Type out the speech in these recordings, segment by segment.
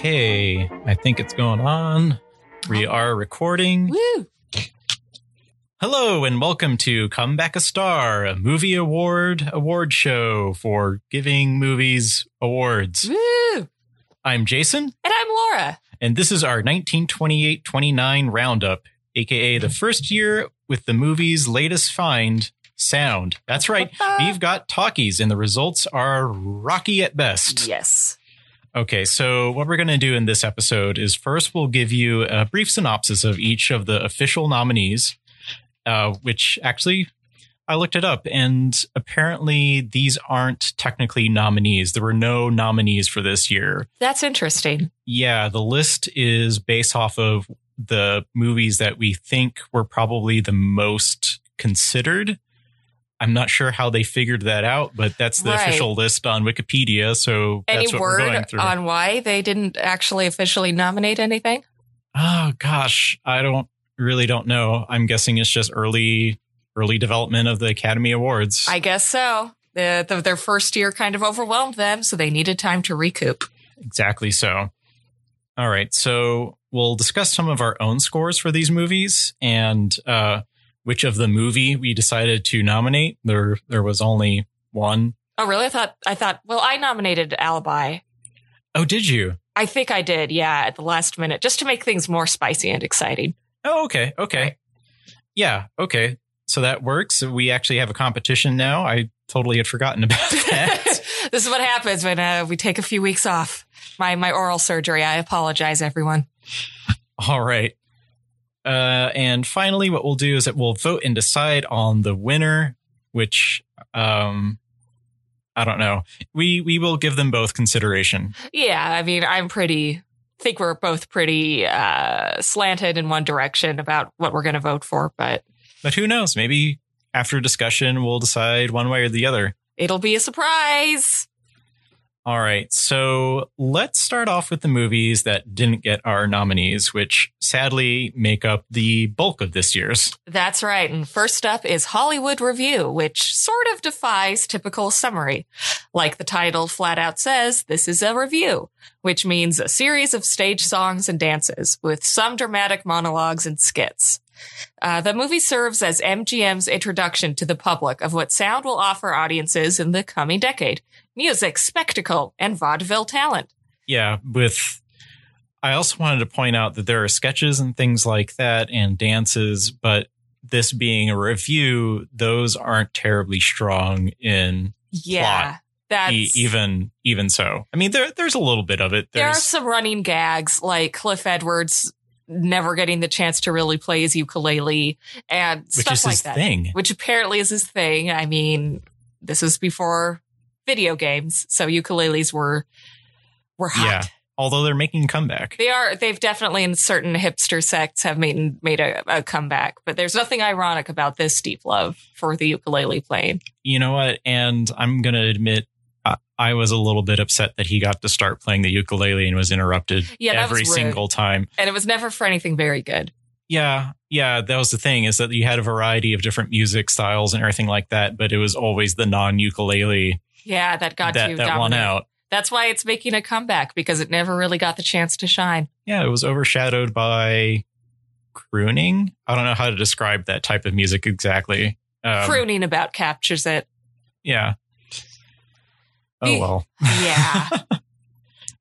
Okay, I think it's going on. We are recording. Woo! Hello and welcome to Come Back a Star, a movie award award show for giving movies awards. Woo! I'm Jason, And I'm Laura. and this is our 1928-29 roundup, aka the first year with the movie's latest find, sound. That's right. We've got talkies, and the results are rocky at best. Yes. Okay, so what we're going to do in this episode is first we'll give you a brief synopsis of each of the official nominees, uh, which actually I looked it up, and apparently these aren't technically nominees. There were no nominees for this year. That's interesting. Yeah, the list is based off of the movies that we think were probably the most considered. I'm not sure how they figured that out, but that's the Right. official list on Wikipedia. So Any that's what we're going word on why they didn't actually officially nominate anything? Oh gosh, I don't really don't know. I'm guessing it's just early early development of the Academy Awards. I guess so. The, the, their first year kind of overwhelmed them, so they needed time to recoup. exactly so. All right, so we'll discuss some of our own scores for these movies and uh, which of the movie we decided to nominate. There there was only one. Oh, really? I thought, I thought, well, I nominated Alibi. Oh, did you? I think I did, yeah, at the last minute, just to make things more spicy and exciting. Oh, okay, okay. Right. Yeah, okay. So that works. We actually have a competition now. I totally had forgotten about that. this is what happens when uh, we take a few weeks off. My my oral surgery. I apologize, everyone. All right. Uh, and finally, what we'll do is that we'll vote and decide on the winner, which um, I don't know. We we will give them both consideration. Yeah, I mean, I'm pretty. Think we're both pretty uh, slanted in one direction about what we're going to vote for, but But who knows? Maybe after discussion, we'll decide one way or the other. it'll be a surprise. All right. So let's start off with the movies that didn't get our nominees, which sadly make up the bulk of this year's. That's right. And first up is Hollywood Revue, which sort of defies typical summary. Like the title flat out says, this is a revue, which means a series of stage songs and dances with some dramatic monologues and skits. Uh, the movie serves as MGM's introduction to the public of what sound will offer audiences in the coming decade music, spectacle, and vaudeville talent. yeah with i also wanted to point out that there are sketches and things like that and dances but this being a revue those aren't terribly strong in Yeah. That's, e- even even so i mean there there's a little bit of it there are some running gags like Cliff Edwards never getting the chance to really play his ukulele and which stuff is like his that. thing Which apparently is his thing. I mean, this is before video games, so ukuleles were were hot. Yeah. although they're making a comeback They are. They've definitely in certain hipster sects have made made a, a comeback. But there's nothing ironic about this deep love for the ukulele playing. you know what and i'm gonna admit I- I was a little bit upset that he got to start playing the ukulele and was interrupted Yeah, every was single time. And it was never for anything very good. Yeah, yeah, that was the thing is that you had a variety of different music styles and everything like that, but it was always the non-ukulele Yeah, that got that you that dominant. out. That's why it's making a comeback because it never really got the chance to shine. Yeah, it was overshadowed by crooning. I don't know how to describe that type of music exactly. Um, Crooning about captures it. Yeah. Oh well. Yeah.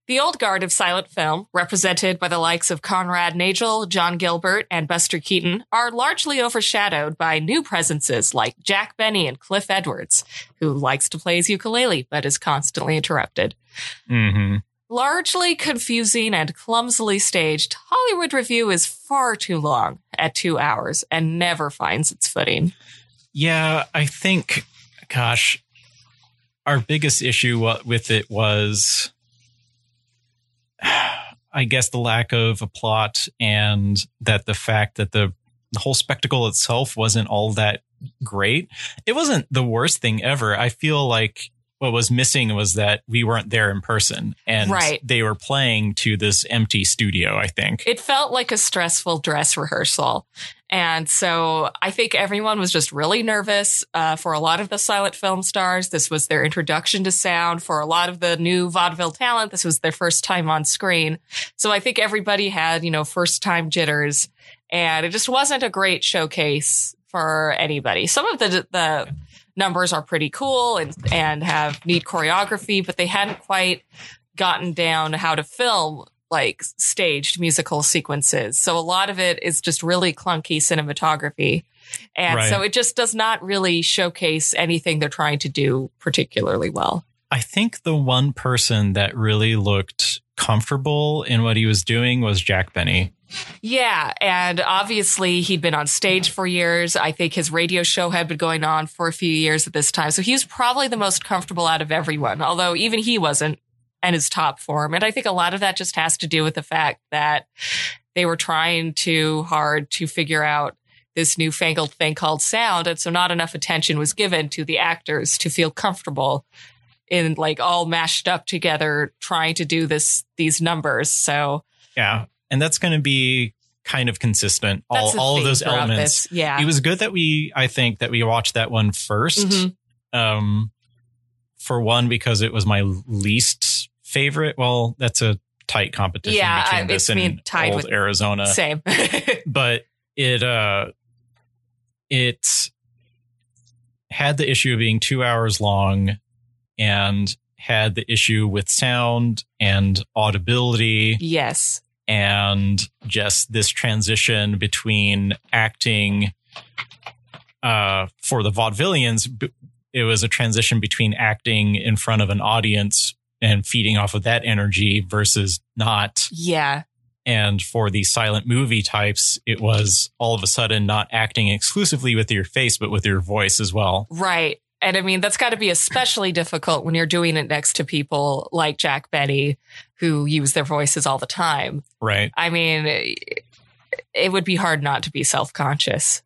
the old guard of silent film, represented by the likes of Conrad Nagel, John Gilbert, and Buster Keaton, are largely overshadowed by new presences like Jack Benny and Cliff Edwards, who likes to play his ukulele but is constantly interrupted. Mm-hmm. Largely confusing and clumsily staged, Hollywood Revue is far too long at two hours and never finds its footing. Yeah, I think, gosh, our biggest issue with it was, I guess, the lack of a plot and that the fact that the, the whole spectacle itself wasn't all that great. It wasn't the worst thing ever. I feel like what was missing was that we weren't there in person and Right. they were playing to this empty studio, I think. It felt like a stressful dress rehearsal. And so I think everyone was just really nervous. Uh, for a lot of the silent film stars, this was their introduction to sound. For a lot of the new vaudeville talent, this was their first time on screen. So I think everybody had, you know, first time jitters and it just wasn't a great showcase for anybody. Some of the, the numbers are pretty cool and, and have neat choreography, but they hadn't quite gotten down how to film like staged musical sequences. So a lot of it is just really clunky cinematography. And Right. so it just does not really showcase anything they're trying to do particularly well. I think the one person that really looked comfortable in what he was doing was Jack Benny. Yeah. And obviously he'd been on stage for years. I think his radio show had been going on for a few years at this time. So he was probably the most comfortable out of everyone, although even he wasn't in his top form. And I think a lot of that just has to do with the fact that they were trying too hard to figure out this newfangled thing called sound. And so not enough attention was given to the actors to feel comfortable in like all mashed up together trying to do this, these numbers. So Yeah. And that's going to be kind of consistent. All, all of those elements. this. Yeah. It was good that we, I think, that we watched that one first. 1st Mhm. Um, for one, because it was my least favorite. Well, that's a tight competition Yeah, between I- this and tied old with- Arizona. Same. but it uh it had the issue of being two hours long and had the issue with sound and audibility yes. and just this transition between acting uh for the vaudevillians it was a transition between acting in front of an audience and feeding off of that energy versus not Yeah. and for the silent movie types, it was all of a sudden not acting exclusively with your face, but with your voice as well. Right. And I mean, that's got to be especially difficult when you're doing it next to people like Jack Benny who use their voices all the time. Right. I mean, it- it would be hard not to be self conscious.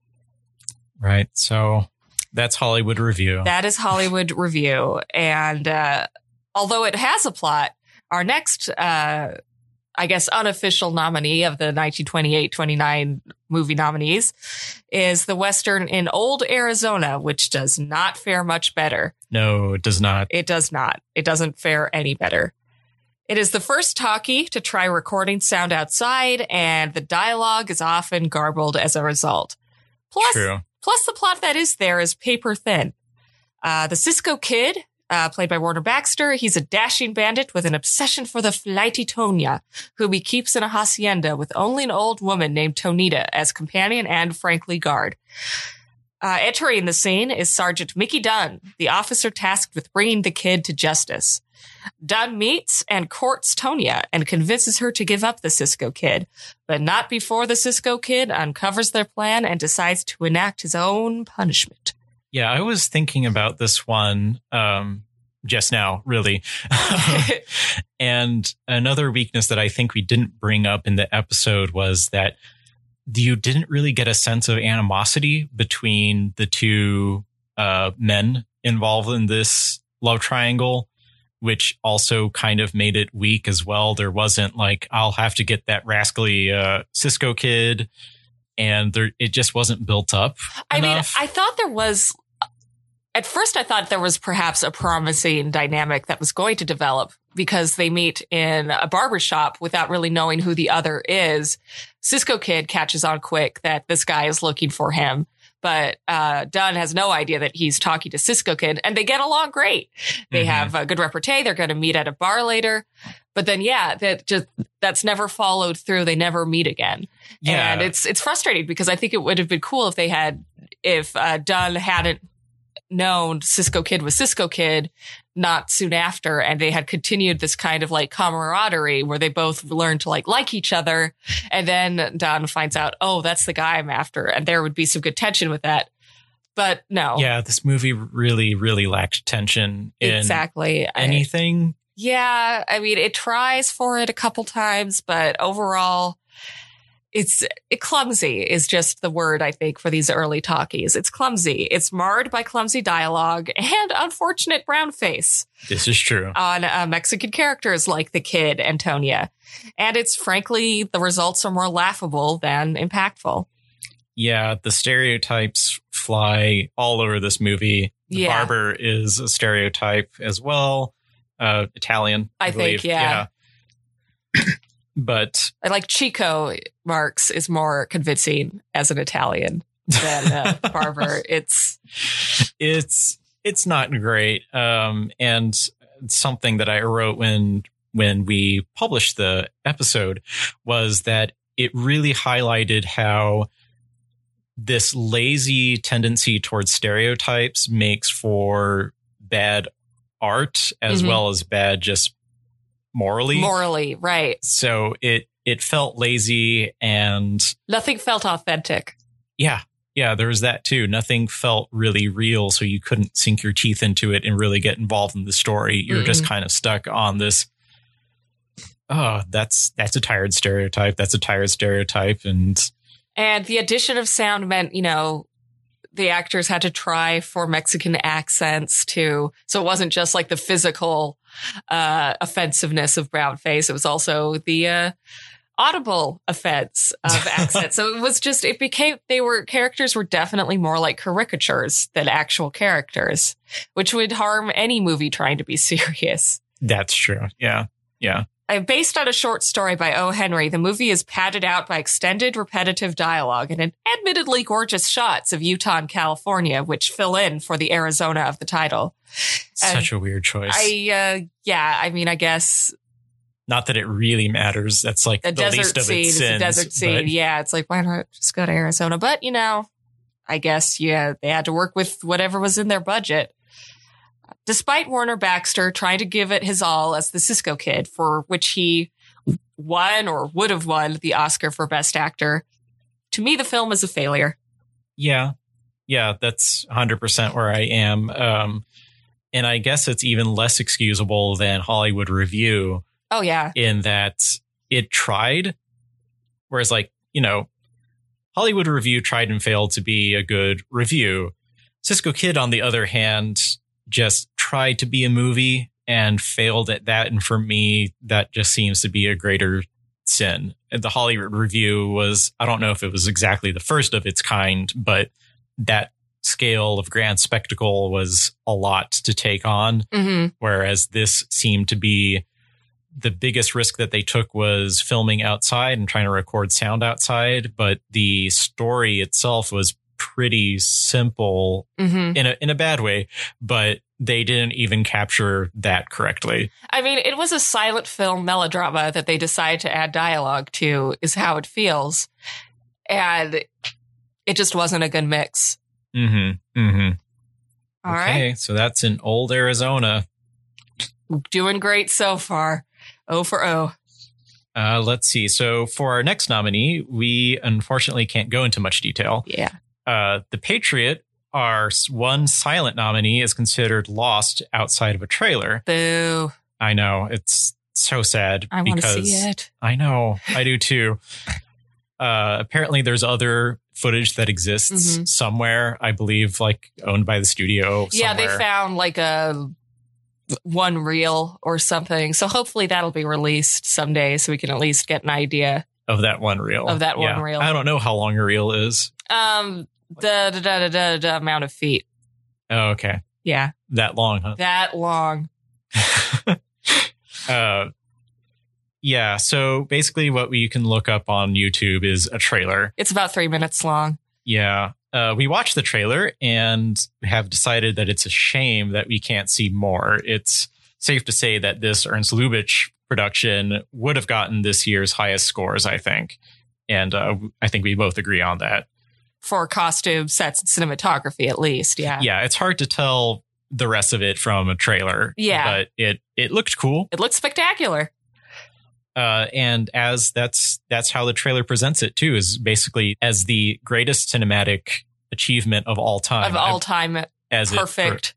Right. So that's Hollywood Revue. That is Hollywood Revue. And uh, although it has a plot, our next, uh, I guess, unofficial nominee of the 1928 29 movie nominees is the Western in Old Arizona, which does not fare much better. no, it does not. It does not. It doesn't fare any better. It is the first talkie to try recording sound outside, and the dialogue is often garbled as a result. Plus, plus the plot that is there is paper thin. Uh, the Cisco Kid, uh, played by Warner Baxter, he's a dashing bandit with an obsession for the flighty Tonya, whom he keeps in a hacienda with only an old woman named Tonita as companion and frankly guard. Uh, entering the scene is Sergeant Mickey Dunn, the officer tasked with bringing the kid to justice. Dunn meets and courts Tonya and convinces her to give up the Cisco Kid, but not before the Cisco Kid uncovers their plan and decides to enact his own punishment. Yeah, I was thinking about this one um, just now, really. and another weakness that I think we didn't bring up in the episode was that you didn't really get a sense of animosity between the two uh, men involved in this love triangle, which also kind of made it weak as well. There wasn't like, I'll have to get that rascally uh, Cisco kid. And there, it just wasn't built up. I mean. I thought there was. At first, I thought there was perhaps a promising dynamic that was going to develop because they meet in a barbershop without really knowing who the other is. Cisco Kid catches on quick that this guy is looking for him, but uh, Dunn has no idea that he's talking to Cisco Kid, and they get along great. They Mhm. have a good repartee. They're going to meet at a bar later, but then yeah, that just that's never followed through. They never meet again. Yeah. And it's it's frustrating because I think it would have been cool if they had if uh, Dunn hadn't known Cisco Kid was Cisco Kid not soon after, and they had continued this kind of like camaraderie where they both learned to like like each other, and then Dunn finds out, oh, that's the guy I'm after, and there would be some good tension with that. But no, yeah, this movie really, really lacked tension in exactly. I- anything. yeah, I mean, it tries for it a couple times, but overall, it's it, clumsy is just the word I think for these early talkies. It's clumsy. It's marred by clumsy dialogue and unfortunate brown face This is true. on uh, Mexican characters like the kid Antonia. And it's frankly the results are more laughable than impactful. Yeah, the stereotypes fly all over this movie. The Yeah. barber is a stereotype as well. Uh, Italian, I think, believe. yeah. Yeah. But I like Chico Marx is more convincing as an Italian than uh, Barber. It's it's it's not great. Um, and something that I wrote when when we published the episode was that it really highlighted how this lazy tendency towards stereotypes makes for bad art as Mhm. well as bad just morally. morally right. so it it felt lazy and Nothing felt authentic. yeah yeah there was that too nothing felt really real so you couldn't sink your teeth into it and really get involved in the story you're just mm. kind of stuck on this oh that's that's a tired stereotype that's a tired stereotype and And the addition of sound meant, you know, the actors had to try for Mexican accents too. So it wasn't just like the physical uh, offensiveness of brown face. It was also the uh, audible offense of accent. so it was just, it became, they were, characters were definitely more like caricatures than actual characters, which would harm any movie trying to be serious. that's true yeah yeah based on a short story by O. Henry, the movie is padded out by extended repetitive dialogue and admittedly gorgeous shots of Utah and California, which fill in for the Arizona of the title. such a weird choice I, uh, yeah, I mean, I guess not that it really matters that's like the, the, desert least of scene its sins a desert scene. but- Yeah, it's like, why not just go to Arizona? But, you know, I guess, yeah, they had to work with whatever was in their budget. Despite Warner Baxter trying to give it his all as the Cisco Kid, for which he won or would have won the Oscar for Best Actor, to me, the film is a failure. Yeah. Yeah, that's 100% where I am. Um, and I guess it's even less excusable than Hollywood Revue Oh, yeah. in that it tried. Whereas, like, you know, Hollywood Revue tried and failed to be a good revue. Cisco Kid, on the other hand, just tried to be a movie and failed at that. And for me, that just seems to be a greater sin. And the Hollywood Revue was, I don't know if it was exactly the first of its kind, but that scale of grand spectacle was a lot to take on hmm whereas this seemed to be the biggest risk that they took was filming outside and trying to record sound outside but the story itself was pretty simple hmm in a in a bad way but they didn't even capture that correctly I mean, it was a silent film melodrama that they decided to add dialogue to, is how it feels. And it just wasn't a good mix. mhm mhm All right, okay so that's in old arizona Doing great so far. O for O. uh let's see so for our next nominee we unfortunately can't go into much detail Yeah. Uh, The Patriot, our one silent nominee, is considered lost outside of a trailer. Boo. I know it's so sad I want to because see it. I know I do too. Uh, apparently, there's other footage that exists Mhm. somewhere. I believe, like owned by the studio. Yeah, they found like a one reel or something. So hopefully that'll be released someday so we can at least get an idea. of that one reel. Of that one Yeah. reel. I don't know how long a reel is. Um, the, the, the, the, the amount of feet. Oh, okay, Yeah, that long, huh? that long. uh, yeah. So basically, what we can look up on YouTube is a trailer. It's about three minutes long. Yeah. Uh, we watched the trailer and have decided that it's a shame that we can't see more. It's safe to say that this Ernst Lubitsch production would have gotten this year's highest scores, I think. And uh, I think we both agree on that. For costume sets and cinematography at least yeah Yeah, it's hard to tell the rest of it from a trailer. Yeah. But it it looked cool. it looks spectacular uh, and as that's that's how the trailer presents it too is basically as the greatest cinematic achievement of all time of all time as it- perfect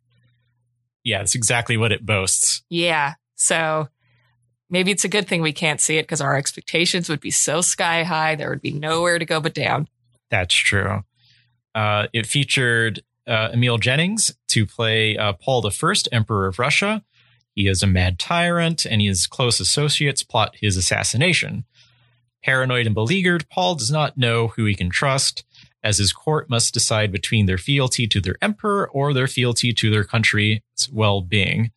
yeah that's exactly what it boasts yeah so maybe it's a good thing we can't see it because our expectations would be so sky high. There would be nowhere to go but down. That's true. Uh, it featured uh, Emil Jannings to play uh, Paul I, Emperor of Russia. He is a mad tyrant, and his close associates plot his assassination. Paranoid and beleaguered, Paul does not know who he can trust, as his court must decide between their fealty to their emperor or their fealty to their country's well being.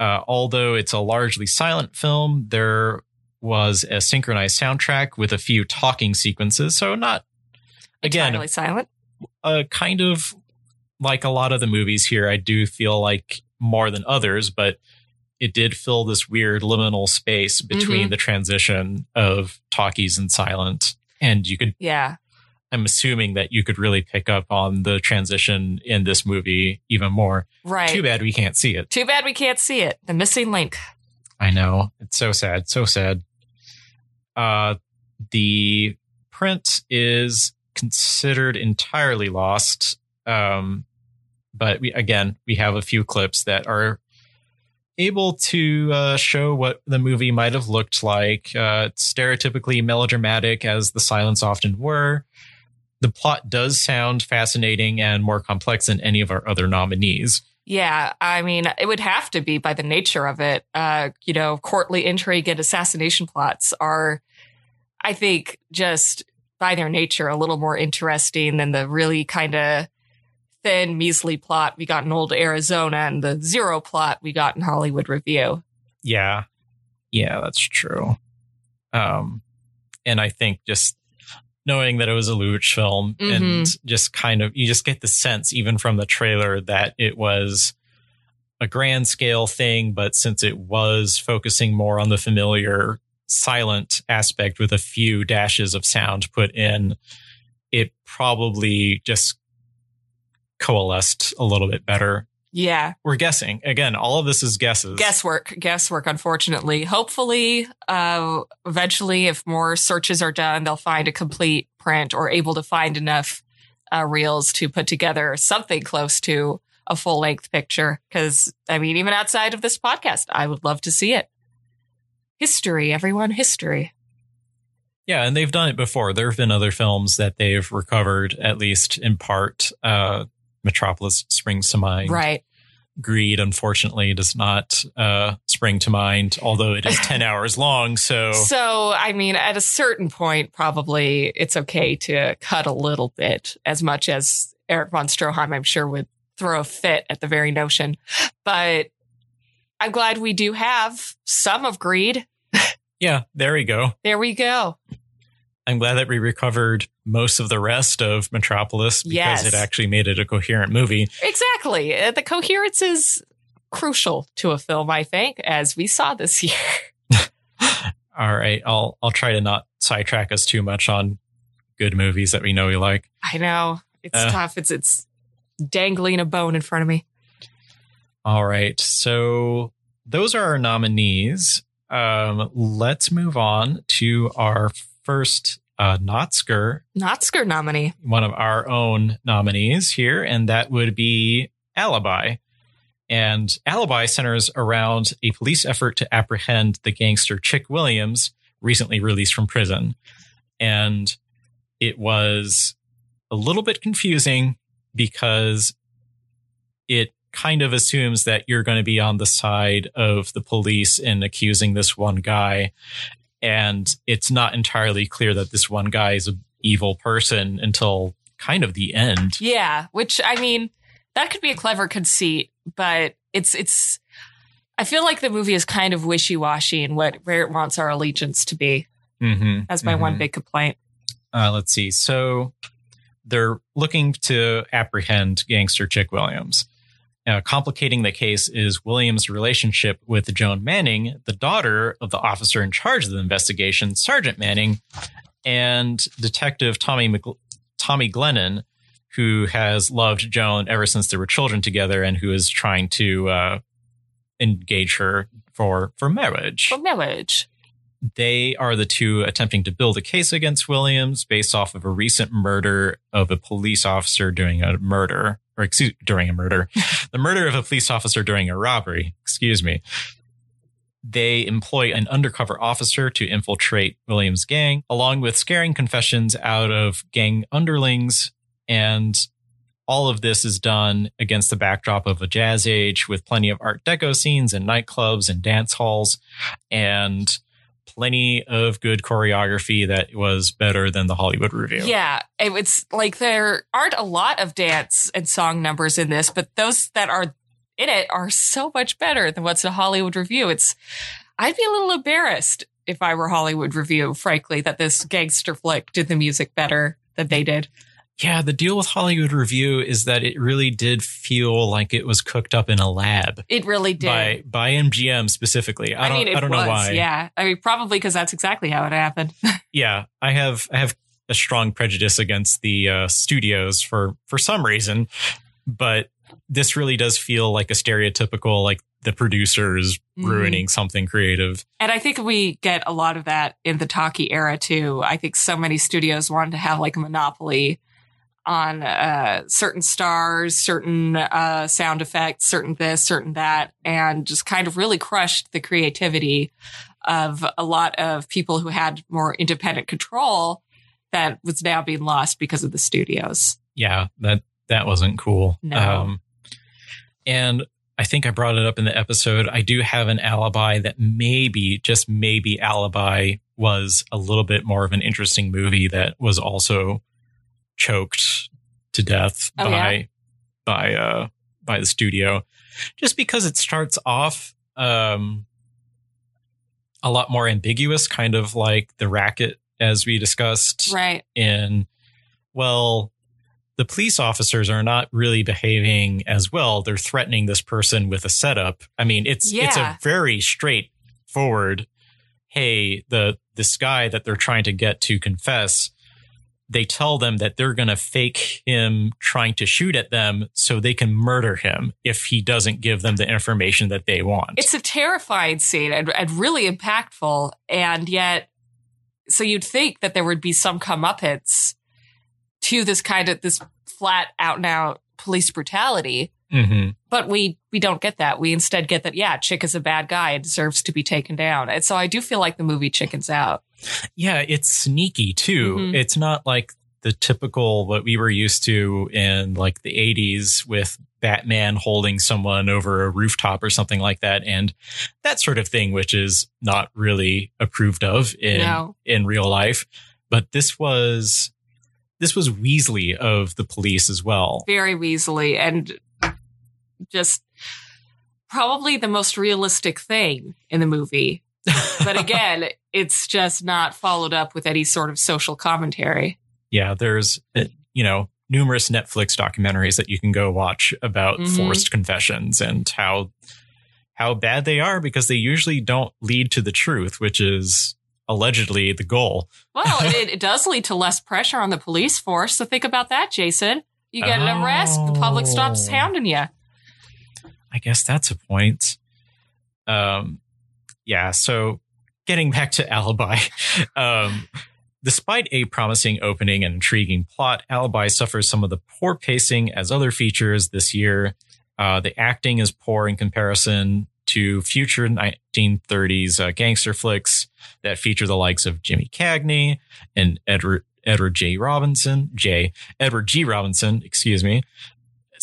Uh, although it's a largely silent film, there was a synchronized soundtrack with a few talking sequences. So, not again, Entirely silent. uh, kind of like a lot of the movies here, I do feel like more than others, but it did fill this weird liminal space between the transition of talkies and silent. And you could, Yeah. I'm assuming that you could really pick up on the transition in this movie even more. Right. Too bad we can't see it. Too bad we can't see it. The missing link. I know. It's so sad. So sad. Uh, the print is considered entirely lost. Um, but we, again, we have a few clips that are able to uh, show what the movie might have looked like. Uh, stereotypically melodramatic, as the silence often were. The plot does sound fascinating and more complex than any of our other nominees. Yeah, I mean, it would have to be by the nature of it. Uh, you know, courtly intrigue and assassination plots are, I think, just by their nature, a little more interesting than the really kind of thin, measly plot we got in Old Arizona and the zero plot we got in Hollywood Revue. Yeah. Yeah, that's true. Um and I think just knowing that it was a Lubitsch film and just kind of you just get the sense even from the trailer that it was a grand scale thing, but since it was focusing more on the familiar silent aspect with a few dashes of sound put in, it probably just coalesced a little bit better. Yeah, We're guessing. Again, all of this is guesses. guesswork, guesswork, unfortunately. Hopefully, uh, eventually, if more searches are done, they'll find a complete print or able to find enough uh, reels to put together something close to a full length picture. Because, I mean, even outside of this podcast, I would love to see it. History, everyone, history. Yeah, and they've done it before. There have been other films that they've recovered, at least in part. Uh, Metropolis springs to mind. Right. Greed, unfortunately, does not uh, spring to mind, although it is 10 hours long. So, So, I mean, at a certain point, probably it's okay to cut a little bit, as much as Erich von Stroheim, I'm sure, would throw a fit at the very notion. But I'm glad we do have some of greed. yeah, there we go. There we go. I'm glad that we recovered most of the rest of Metropolis because Yes. it actually made it a coherent movie. Exactly. Uh, The coherence is crucial to a film, I think, as we saw this year. All right, I'll I'll try to not sidetrack us too much on good movies that we know we like. I know it's Uh. tough. It's it's dangling a bone in front of me. All right. So those are our nominees. Um, let's move on to our first uh, Notsker, Notsker nominee. one of our own nominees here, and that would be Alibi. And Alibi centers around a police effort to apprehend the gangster Chick Williams, recently released from prison. And it was a little bit confusing because it kind of assumes that you're going to be on the side of the police in accusing this one guy. And it's not entirely clear that this one guy is an evil person until kind of the end. Yeah, which I mean, that could be a clever conceit, but it's it's. I feel like the movie is kind of wishy washy in what where it wants our allegiance to be. Mm-hmm, That's my one big complaint. Uh, let's see. So they're looking to apprehend gangster Chick Williams. Uh, complicating the case is Williams' relationship with Joan Manning, the daughter of the officer in charge of the investigation, Sergeant Manning, and Detective Tommy Tommy Glennon, who has loved Joan ever since they were children together, and who is trying to uh, engage her for for marriage For marriage. they are the two attempting to build a case against Williams based off of a recent murder of a police officer doing a murder, or excuse during a murder, the murder of a police officer during a robbery. Excuse me. they employ an undercover officer to infiltrate Williams' gang, along with scaring confessions out of gang underlings. And all of this is done against the backdrop of a jazz age with plenty of Art Deco scenes and nightclubs and dance halls and plenty of good choreography that was better than the Hollywood Revue. Yeah, it- it's like there aren't a lot of dance and song numbers in this, but those that are in it are so much better than what's in Hollywood Revue. It's I'd be a little embarrassed if I were Hollywood Revue, frankly, that this gangster flick did the music better than they did. Yeah, the deal with Hollywood Revue is that it really did feel like it was cooked up in a lab It really did. by by MGM specifically. I, I, don't mean, it I don't was, know why. Yeah, I mean, probably because that's exactly how it happened. yeah i have i have a strong prejudice against the uh, studios for for some reason but this really does feel like a stereotypical like the producers Mhm. ruining something creative And I think we get a lot of that in the talkie era too. I think so many studios wanted to have like a monopoly on uh, certain stars, certain uh, sound effects, certain this, certain that, and just kind of really crushed the creativity of a lot of people who had more independent control that was now being lost because of the studios. yeah that that wasn't cool Um, No. and i think i brought it up in the episode i do have an alibi that maybe just maybe alibi was a little bit more of an interesting movie that was also choked to death Oh, by yeah? by uh by the studio just because it starts off um a lot more ambiguous kind of like the racket as we discussed Right. in well the police officers are not really behaving as well they're threatening this person with a setup i mean it's it's a very straightforward hey the this guy that they're trying to get to confess they tell them that they're going to fake him trying to shoot at them so they can murder him if he doesn't give them the information that they want It's a terrifying scene and, and really impactful. And yet, so you'd think that there would be some comeuppance to this kind of this flat out and out police brutality. Mhm. But we we don't get that. We instead get that yeah, Chick is a bad guy and deserves to be taken down. And so I do feel like the movie chickens out. Yeah, it's sneaky too. Mhm. It's not like the typical what we were used to in like the 80s with Batman holding someone over a rooftop or something like that and that sort of thing which is not really approved of in No. in real life. But this was this was Weasley of the police as well. Very Weasley and just probably the most realistic thing in the movie. But again, it's just not followed up with any sort of social commentary. yeah, there's uh, you know numerous Netflix documentaries that you can go watch about Mhm. forced confessions and how how bad they are because they usually don't lead to the truth, which is allegedly the goal. Well, it, it does lead to less pressure on the police force. So think about that, Jason. You get an arrest, the public stops Oh. hounding you. I guess that's a point. Um, yeah. So getting back to Alibi, um, despite a promising opening and intriguing plot, Alibi suffers some of the poor pacing as other features this year. Uh, the acting is poor in comparison to future 1930s uh, gangster flicks that feature the likes of Jimmy Cagney and Edward Edward J. Robinson, J. Edward G. Robinson, excuse me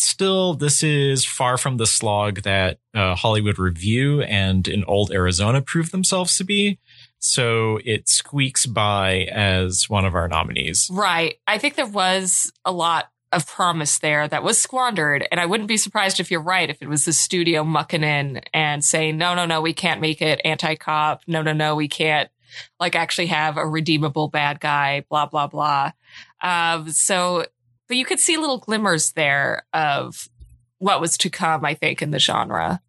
still, this is far from the slog that uh, Hollywood Revue and in Old Arizona proved themselves to be. So it squeaks by as one of our nominees. Right. I think there was a lot of promise there that was squandered. And I wouldn't be surprised if you're right, if it was the studio mucking in and saying, no, no, no, we can't make it anti cop. No, no, no, we can't like actually have a redeemable bad guy, blah, blah, blah. Um, so, but you could see little glimmers there of what was to come, I think, in the genre.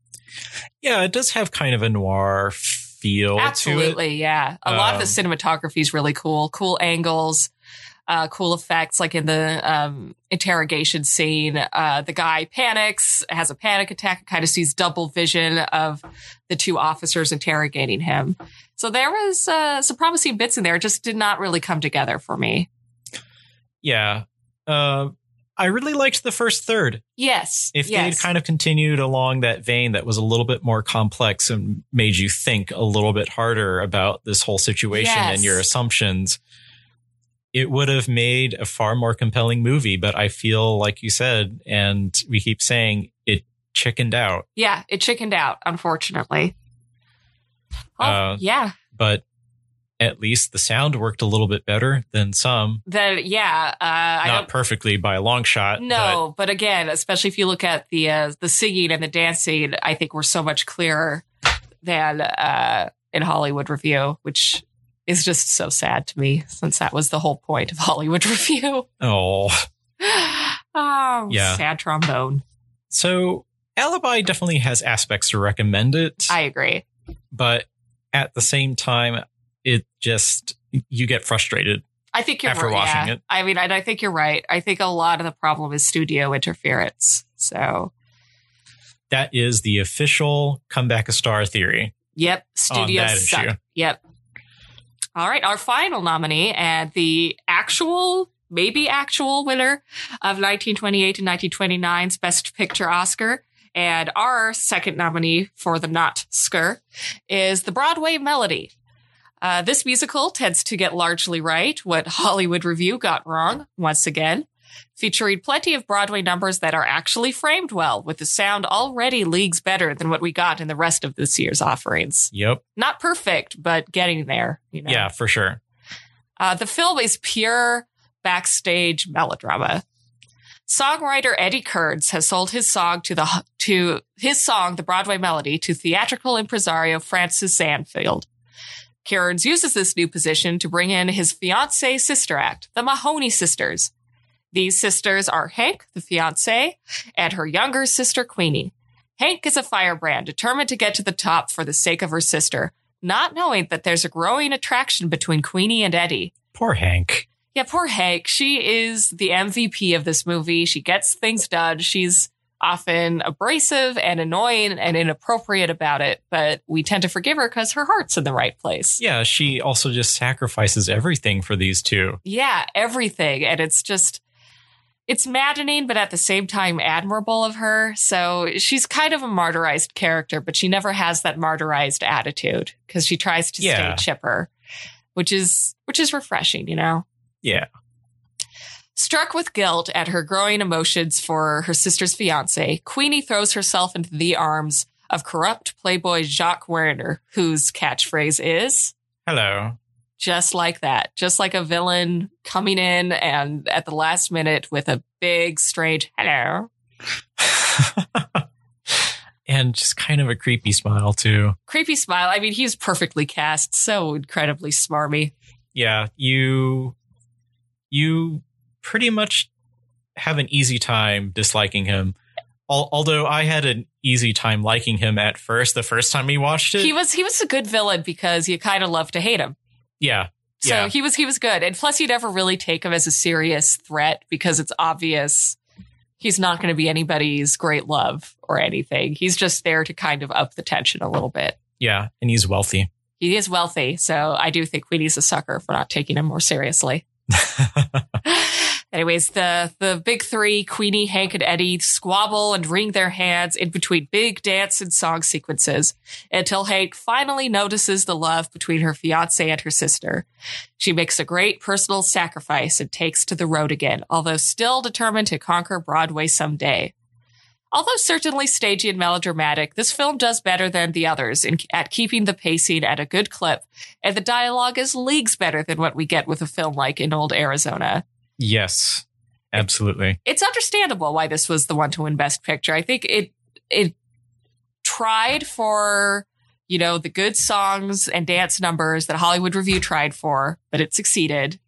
Yeah, it does have kind of a noir feel to it. Absolutely, yeah. A lot of the Um, cinematography is really cool. Cool angles, uh, cool effects, like in the um, interrogation scene. Uh, the guy panics, has a panic attack, kind of sees double vision of the two officers interrogating him. So there was uh, some promising bits in there. It just did not really come together for me. Yeah. Uh, I really liked the first third. Yes. If yes. they'd kind of continued along that vein that was a little bit more complex and made you think a little bit harder about this whole situation Yes. and your assumptions, it would have made a far more compelling movie. But I feel like you said, and we keep saying it chickened out. yeah, it chickened out, unfortunately. Oh, Uh, yeah. But at least the sound worked a little bit better than some. The yeah, uh, I Not perfectly by a long shot. No, but again, especially if you look at the uh, the singing and the dancing, I think we're so much clearer than uh, in Hollywood Revue, which is just so sad to me, since that was the whole point of Hollywood Revue. Oh, oh, Yeah. sad trombone. so Alibi definitely has aspects to recommend it. I agree. but at the same time, it just you get frustrated. I think you're After right. watching yeah. it. I mean, and I think you're right. I think a lot of the problem is studio interference. So, That is the official comeback a star theory. yep, studio suck. issue. Yep. All right, our final nominee and the actual, maybe actual winner of 1928 and 1929's Best Picture Oscar, and our second nominee for the not Skur is the Broadway Melody. Uh, this musical tends to get largely right what Hollywood Revue got wrong once again, featuring plenty of Broadway numbers that are actually framed well, with the sound already leagues better than what we got in the rest of this year's offerings Yep. not perfect, but getting there. You know? Yeah, for sure. Uh, the film is pure backstage melodrama. Songwriter Eddie Kurtz has sold his song to the to his song, the Broadway Melody, to theatrical impresario Francis Zanfield. Kurtz uses this new position to bring in his fiancee sister act, the Mahoney sisters. These sisters are Hank, the fiance, and her younger sister Queenie. Hank is a firebrand determined to get to the top for the sake of her sister, not knowing that there's a growing attraction between Queenie and Eddie. Poor Hank. Yeah, poor Hank. She is the MVP of this movie. She gets things done. She's often abrasive and annoying and inappropriate about it, but we tend to forgive her because her heart's in the right place. Yeah, she also just sacrifices everything for these two. Yeah, everything. And it's just, it's maddening, but at the same time admirable of her. So she's kind of a martyrized character, but she never has that martyrized attitude because she tries to Yeah. stay chipper, which is, which is refreshing, you know? Yeah. Struck with guilt at her growing emotions for her sister's fiance, Queenie throws herself into the arms of corrupt playboy Jacques Warriner, whose catchphrase is Hello. just like that, just like a villain coming in and at the last minute with a big, strange hello. and just kind of a creepy smile too. Creepy smile. I mean, he's perfectly cast, so incredibly smarmy. Yeah, you you pretty much have an easy time disliking him. Al- although I had an easy time liking him at first, the first time we watched it. He was he was a good villain because you kind of love to hate him. yeah, So Yeah. he was he was good, and plus you never really take him as a serious threat because it's obvious he's not going to be anybody's great love or anything. He's just there to kind of up the tension a little bit. yeah, and he's wealthy. He is wealthy, so I do think Queenie's a sucker for not taking him more seriously. Anyways, the the big three, Queenie, Hank, and Eddie, squabble and wring their hands in between big dance and song sequences until Hank finally notices the love between her fiance and her sister. She makes a great personal sacrifice and takes to the road again, although still determined to conquer Broadway someday. Although certainly stagey and melodramatic, this film does better than the others in, at keeping the pacing at a good clip, and the dialogue is leagues better than what we get with a film like In Old Arizona yes, absolutely. it's understandable why this was the one to win best picture. I think it it tried for you know the good songs and dance numbers that hollywood revue tried for but it succeeded.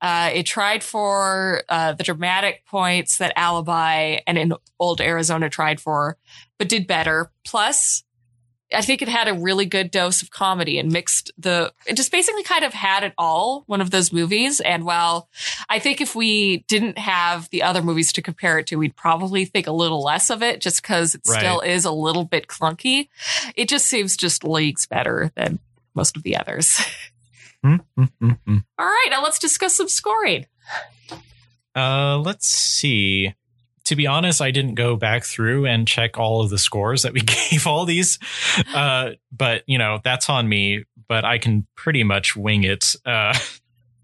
Uh, it tried for uh, the dramatic points that alibi and in old arizona tried for but did better. Plus I think it had a really good dose of comedy and mixed the, it just basically kind of had it all, one of those movies. And while I think if we didn't have the other movies to compare it to, we'd probably think a little less of it just because it Right. still is a little bit clunky. It just seems just leagues better than most of the others. Hmm, hmm, hmm, all right, now let's discuss some scoring. Uh, let's see. To be honest, I didn't go back through and check all of the scores that we gave all these. Uh, but you know, that's on me, but I can pretty much wing it. Uh,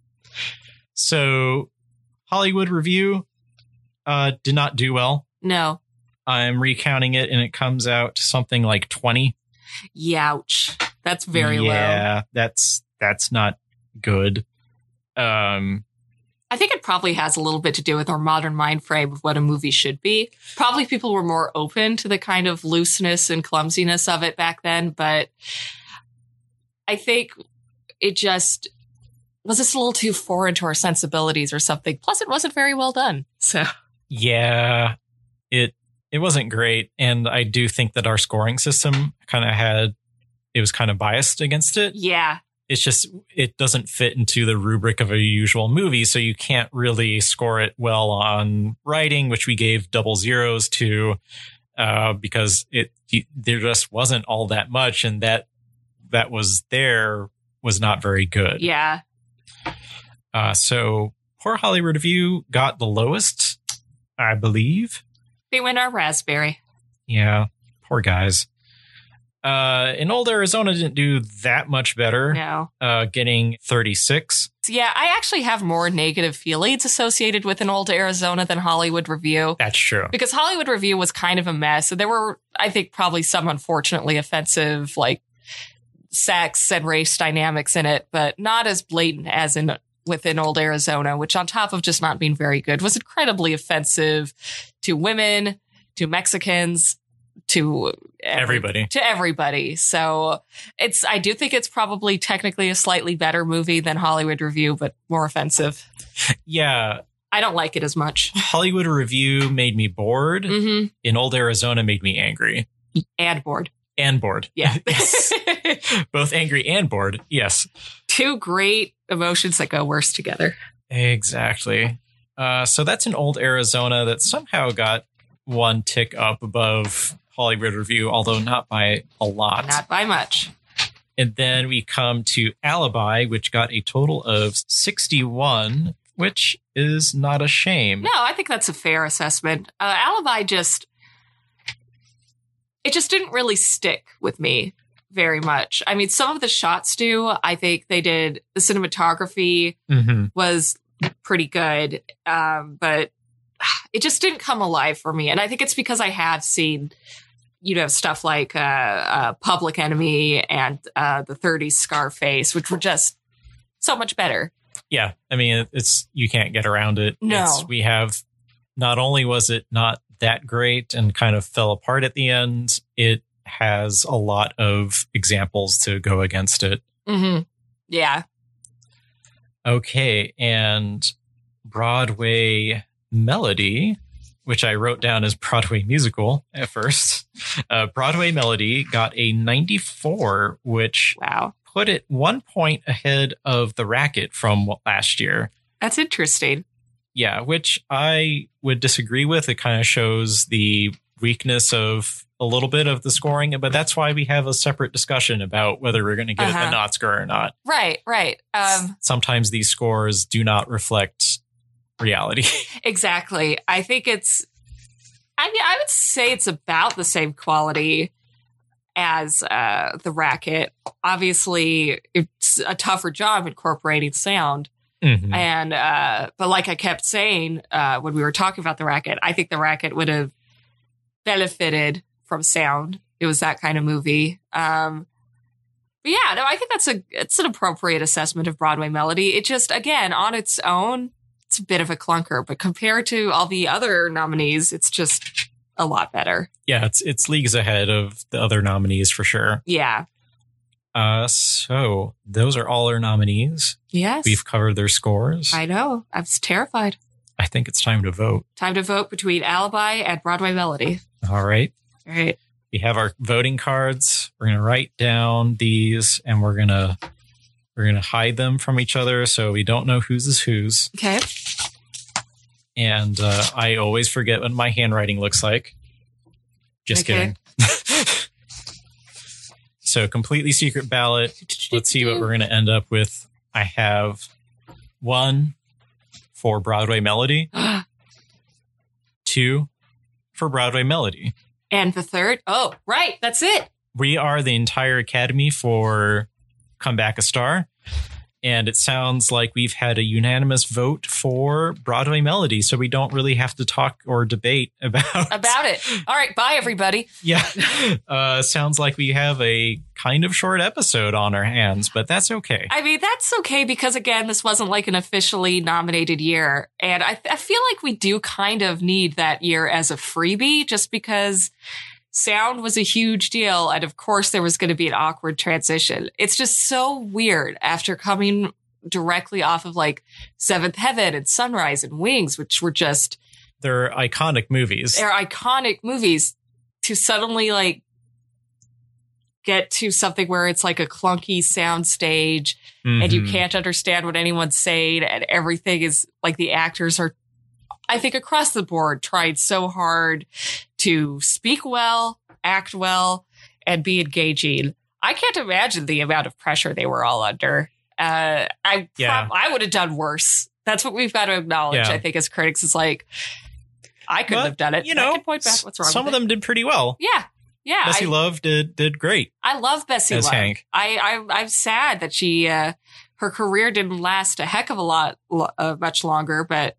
so Hollywood revue, uh, did not do well. No. I'm recounting it and it comes out something like 20. Youch. That's very low. Yeah, that's, that's not good. Um, I think it probably has a little bit to do with our modern mind frame of what a movie should be. Probably people were more open to the kind of looseness and clumsiness of it back then, but I think it just was just a little too foreign to our sensibilities or something. Plus, it wasn't very well done. So, yeah, it it wasn't great, and I do think that our scoring system kind of had it was kind of biased against it. yeah, It's just it doesn't fit into the rubric of a usual movie, so you can't really score it well on writing, which we gave double zeros to, uh, because it there just wasn't all that much, and that that was there was not very good. yeah. Uh, so poor Hollywood Revue got the lowest, I believe. They went our raspberry. Yeah, poor guys. Uh, in old Arizona didn't do that much better, No. uh, getting 36. Yeah, I actually have more negative feelings associated with an old Arizona than Hollywood Revue. That's true. because Hollywood Revue was kind of a mess. So there were, I think, probably some unfortunately offensive, like sex and race dynamics in it, but not as blatant as in within old Arizona, which on top of just not being very good was incredibly offensive to women, to Mexicans, to every- Everybody. to everybody. So it's, I do think it's probably technically a slightly better movie than Hollywood Revue, but more offensive. Yeah, I don't like it as much. Hollywood Revue made me bored. hmm In old Arizona made me angry And bored. and bored. Yeah. Yes. Both angry and bored. Yes. two great emotions that go worse together. Exactly. Uh, so that's an old Arizona that somehow got one tick up above Hollywood Revue, although not by a lot. Not by much. and then we come to Alibi, which got a total of 61, which is not a shame. No, I think that's a fair assessment. Uh, Alibi just, it just didn't really stick with me very much. I mean, some of the shots do. I think they did, the cinematography Mhm. was pretty good, um, but it just didn't come alive for me. And I think it's because I have seen, you know, stuff like uh, uh, Public Enemy and uh, the 30s Scarface, which were just so much better. Yeah, I mean, it's you can't get around it. No. It's, we have not only was it not that great and kind of fell apart at the end, it has a lot of examples to go against it. Mm-hmm. Yeah. Okay, and Broadway Melody, which I wrote down as Broadway Musical at first. Uh, Broadway Melody got a 94, which Wow. put it one point ahead of The Racket from last year. That's interesting. Yeah, which I would disagree with. It kind of shows the weakness of a little bit of the scoring, but that's why we have a separate discussion about whether we're going to get Uh-huh. an Oscar or not. Right, right. Um, Sometimes these scores do not reflect reality. exactly. I think it's, I mean, I would say it's about the same quality as uh, the racket. Obviously, it's a tougher job incorporating sound. Mhm. And, uh, but like I kept saying uh, when we were talking about the racket, I think the racket would have benefited from sound. It was that kind of movie. Um, but yeah, no, I think that's a it's an appropriate assessment of Broadway Melody. It just again on its own, it's a bit of a clunker, but compared to all the other nominees, it's just a lot better. Yeah, it's it's leagues ahead of the other nominees for sure. Yeah. Uh, so those are all our nominees. Yes. We've covered their scores. I, I know. I was terrified. I think it's time to vote. Time to vote between Alibi and Broadway Melody. All right. All right. We have our voting cards. We're gonna write down these, and we're gonna we're gonna hide them from each other so we don't know whose is whose. Okay. And uh, I always forget what my handwriting looks like. Just Okay. kidding. so completely secret ballot. Let's see what we're going to end up with. I have one, for Broadway Melody, two for Broadway Melody. and the third, oh, right, that's it. We are the entire Academy for Come Back a Star. And it sounds like we've had a unanimous vote for Broadway Melody, so we don't really have to talk or debate about About it. All right, bye everybody. Yeah, uh, sounds like we have a kind of short episode on our hands, but that's okay. I mean, that's okay because again, this wasn't like an officially nominated year. And I, I feel like we do kind of need that year as a freebie just because sound was a huge deal. And of course, there was going to be an awkward transition. It's just so weird after coming directly off of like Seventh Heaven and Sunrise and Wings, which were just They're iconic movies. they're iconic movies to suddenly like get to something where it's like a clunky sound stage and you Mhm. can't understand what anyone's saying and everything is like the actors are I think across the board tried so hard to speak well, act well, and be engaging. I can't imagine the amount of pressure they were all under. Uh, I Yeah. prob- I would have done worse. That's what we've got to acknowledge. Yeah. I think as critics is like, I couldn't But, have done it. You know, point back what's wrong. some of them did pretty well. yeah, yeah. Bessie I, Love did did great I love Bessie as Love. Hank. I, I I'm sad that she uh, her career didn't last a heck of a lot uh, much longer, but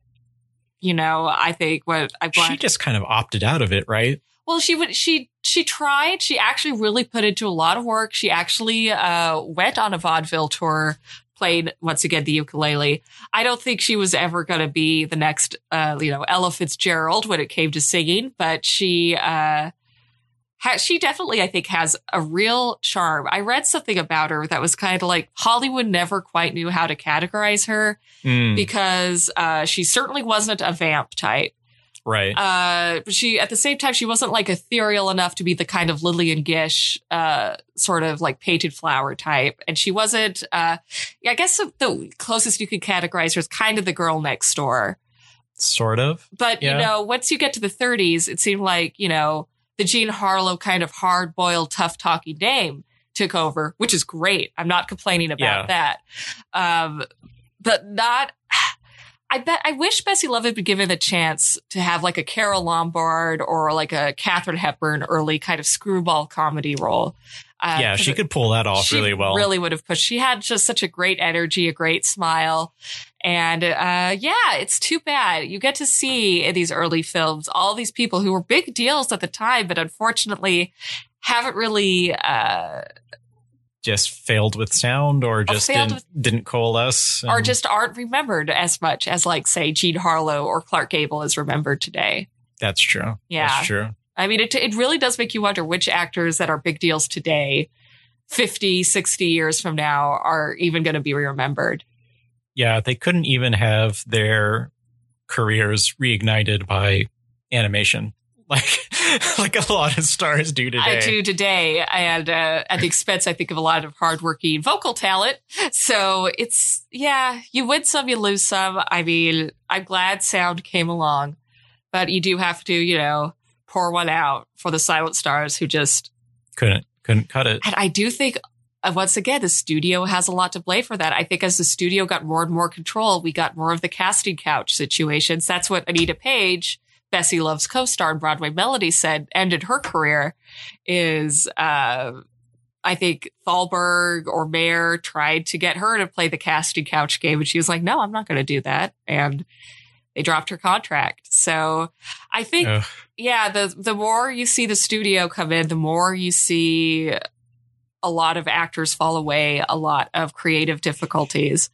you know I think what I'm glad. She just kind of opted out of it, right? well, she would she she tried. She actually really put into a lot of work. She actually uh, went on a vaudeville tour. Played once again the ukulele. I don't think she was ever going to be the next, uh, you know, Ella Fitzgerald when it came to singing, but she, uh, she definitely, I think, has a real charm. I read something about her that was kind of like Hollywood never quite knew how to categorize her Mm, because uh, she certainly wasn't a vamp type. right. Uh, but she, at the same time, she wasn't like ethereal enough to be the kind of Lillian Gish, uh, sort of like painted flower type. And she wasn't, uh, I guess the, the closest you could categorize her is kind of the girl next door. sort of. But, Yeah. you know, once you get to the 30s, it seemed like, you know, the Jean Harlow kind of hard boiled, tough talking dame took over, which is great. I'm not complaining about that. Um, but not, I bet, I wish Bessie Love had been given the chance to have like a Carole Lombard or like a Katharine Hepburn early kind of screwball comedy role. Uh, yeah, she it- could pull that off really well. Really would have pushed. She had just such a great energy, a great smile. And uh, yeah, it's too bad. You get to see in these early films all these people who were big deals at the time, but unfortunately haven't really uh, just failed with sound or just didn't, didn't coalesce. or just aren't remembered as much as like say Jean Harlow or Clark Gable is remembered today. that's true. Yeah. That's true. I mean, it, it really does make you wonder which actors that are big deals today, 50, 60 years from now, are even going to be remembered. Yeah, they couldn't even have their careers reignited by animation, like like a lot of stars do today. I do today, and uh, at the expense, I think, of a lot of hardworking vocal talent. So it's yeah, you win some, you lose some. I mean, I'm glad sound came along, but you do have to, you know, pour one out for the silent stars who just. Couldn't couldn't cut it. And I do think. Uh, Once again, the studio has a lot to blame for that. I think as the studio got more and more control, we got more of the casting couch situations. That's what Anita Page, Bessie Love's co-star in Broadway Melody, said ended her career. Is uh, I think Thalberg or Mayer tried to get her to play the casting couch game, and she was like, "No, I'm not going to do that," and they dropped her contract. So I think Ugh. yeah, the the more you see the studio come in, the more you see a lot of actors fall away, a lot of creative difficulties.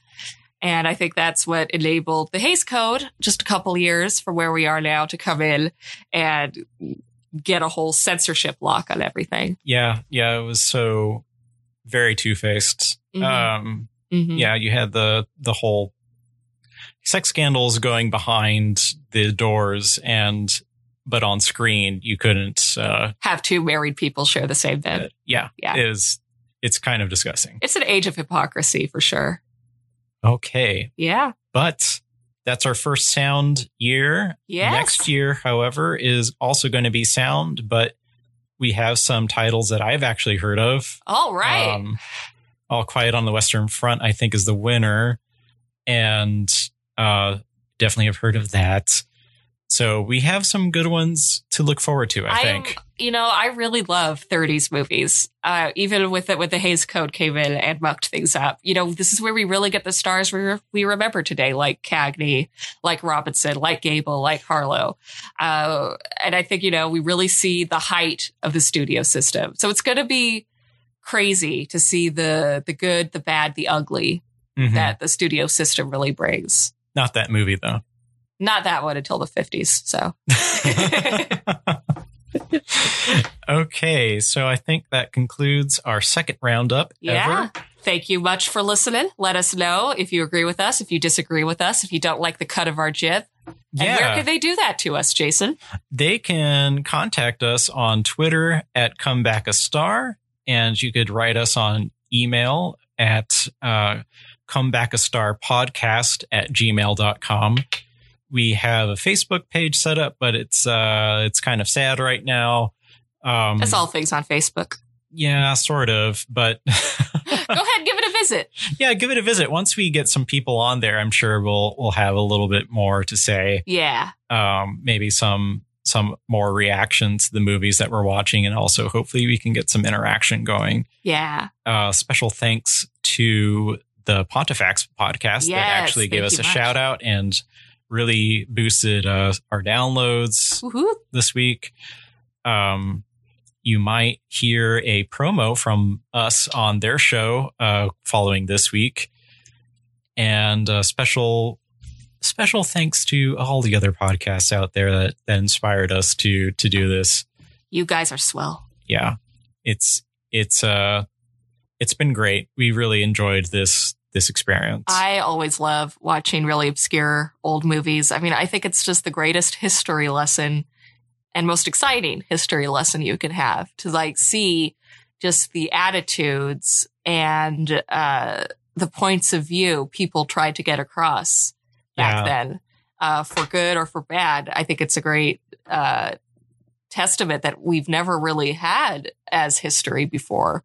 And I think that's what enabled the Hays Code just a couple years from where we are now to come in and get a whole censorship lock on everything. Yeah, yeah, it was so very two faced. Mhm. Um, Mhm. yeah, you had the the whole sex scandals going behind the doors, and but on screen you couldn't. Uh, Have two married people share the same bed. yeah, Yeah. it is it's kind of disgusting. It's an age of hypocrisy for sure. Okay, Yeah. but that's our first sound year. Yes. Next year, however, is also going to be sound, but we have some titles that I've actually heard of. All right. Um, All Quiet on the Western Front, I think, is the winner. And uh, definitely have heard of that. So we have some good ones to look forward to, I I'm- think. you know, I really love 30s movies. Uh, even with it, with the Hays Code came in and mucked things up. You know, this is where we really get the stars we, we remember today, like Cagney, like Robinson, like Gable, like Harlow. Uh, and I think, you know, we really see the height of the studio system. So it's going to be crazy to see the, the good, the bad, the ugly Mhm. that the studio system really brings. Not that movie, though. Not that one until the 50s. So okay, so I think that concludes our second roundup Yeah. ever. Thank you much for listening. Let us know if you agree with us, if you disagree with us, if you don't like the cut of our jib. And where Yeah, could they do that to us, Jason? they can contact us on Twitter at Comeback a Star, and you could write us on email at uh, Comeback a Star podcast at gmail.com. We have a Facebook page set up, but it's uh, it's kind of sad right now. Um, That's all things on Facebook. Yeah, sort of, but Go ahead, give it a visit. yeah, give it a visit. Once we get some people on there, I'm sure we'll we'll have a little bit more to say. Yeah. Um, maybe some some more reactions to the movies that we're watching, and also hopefully we can get some interaction going. Yeah. Uh, special thanks to the Pontifex podcast that actually gave us a much. shout out and really boosted uh, our downloads Woohoo. this week. Um, you might hear a promo from us on their show uh, following this week, and uh, special special thanks to all the other podcasts out there that, that inspired us to to do this. You guys are swell. Yeah, it's it's uh it's been great. We really enjoyed this this experience. I always love watching really obscure old movies. I mean, I think it's just the greatest history lesson and most exciting history lesson you can have to like see just the attitudes and uh, the points of view people tried to get across back Yeah. then, uh, for good or for bad. I think it's a great uh, testament that we've never really had as history before,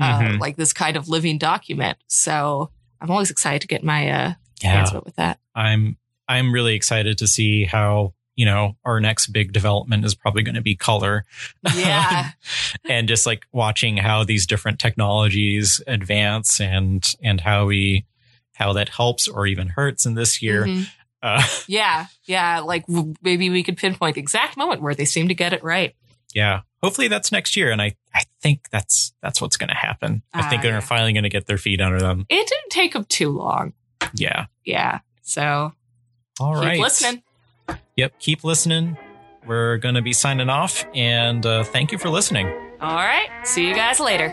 uh, Mhm. like this kind of living document. So I'm always excited to get my uh, yeah, hands with that. I'm I'm really excited to see how you know our next big development is probably going to be color. Yeah. and just like watching how these different technologies advance and and how we how that helps or even hurts in this year. Mhm. Uh, Yeah. Yeah. Like w- maybe we could pinpoint the exact moment where they seem to get it right. yeah, hopefully that's next year, and I I think that's that's what's going to happen. I Ah, think they're yeah. finally going to get their feet under them. It didn't take them too long. Yeah. Yeah. So All keep right. listening. Yep. Keep listening. We're going to be signing off, and uh, thank you for listening. All right. See you guys later.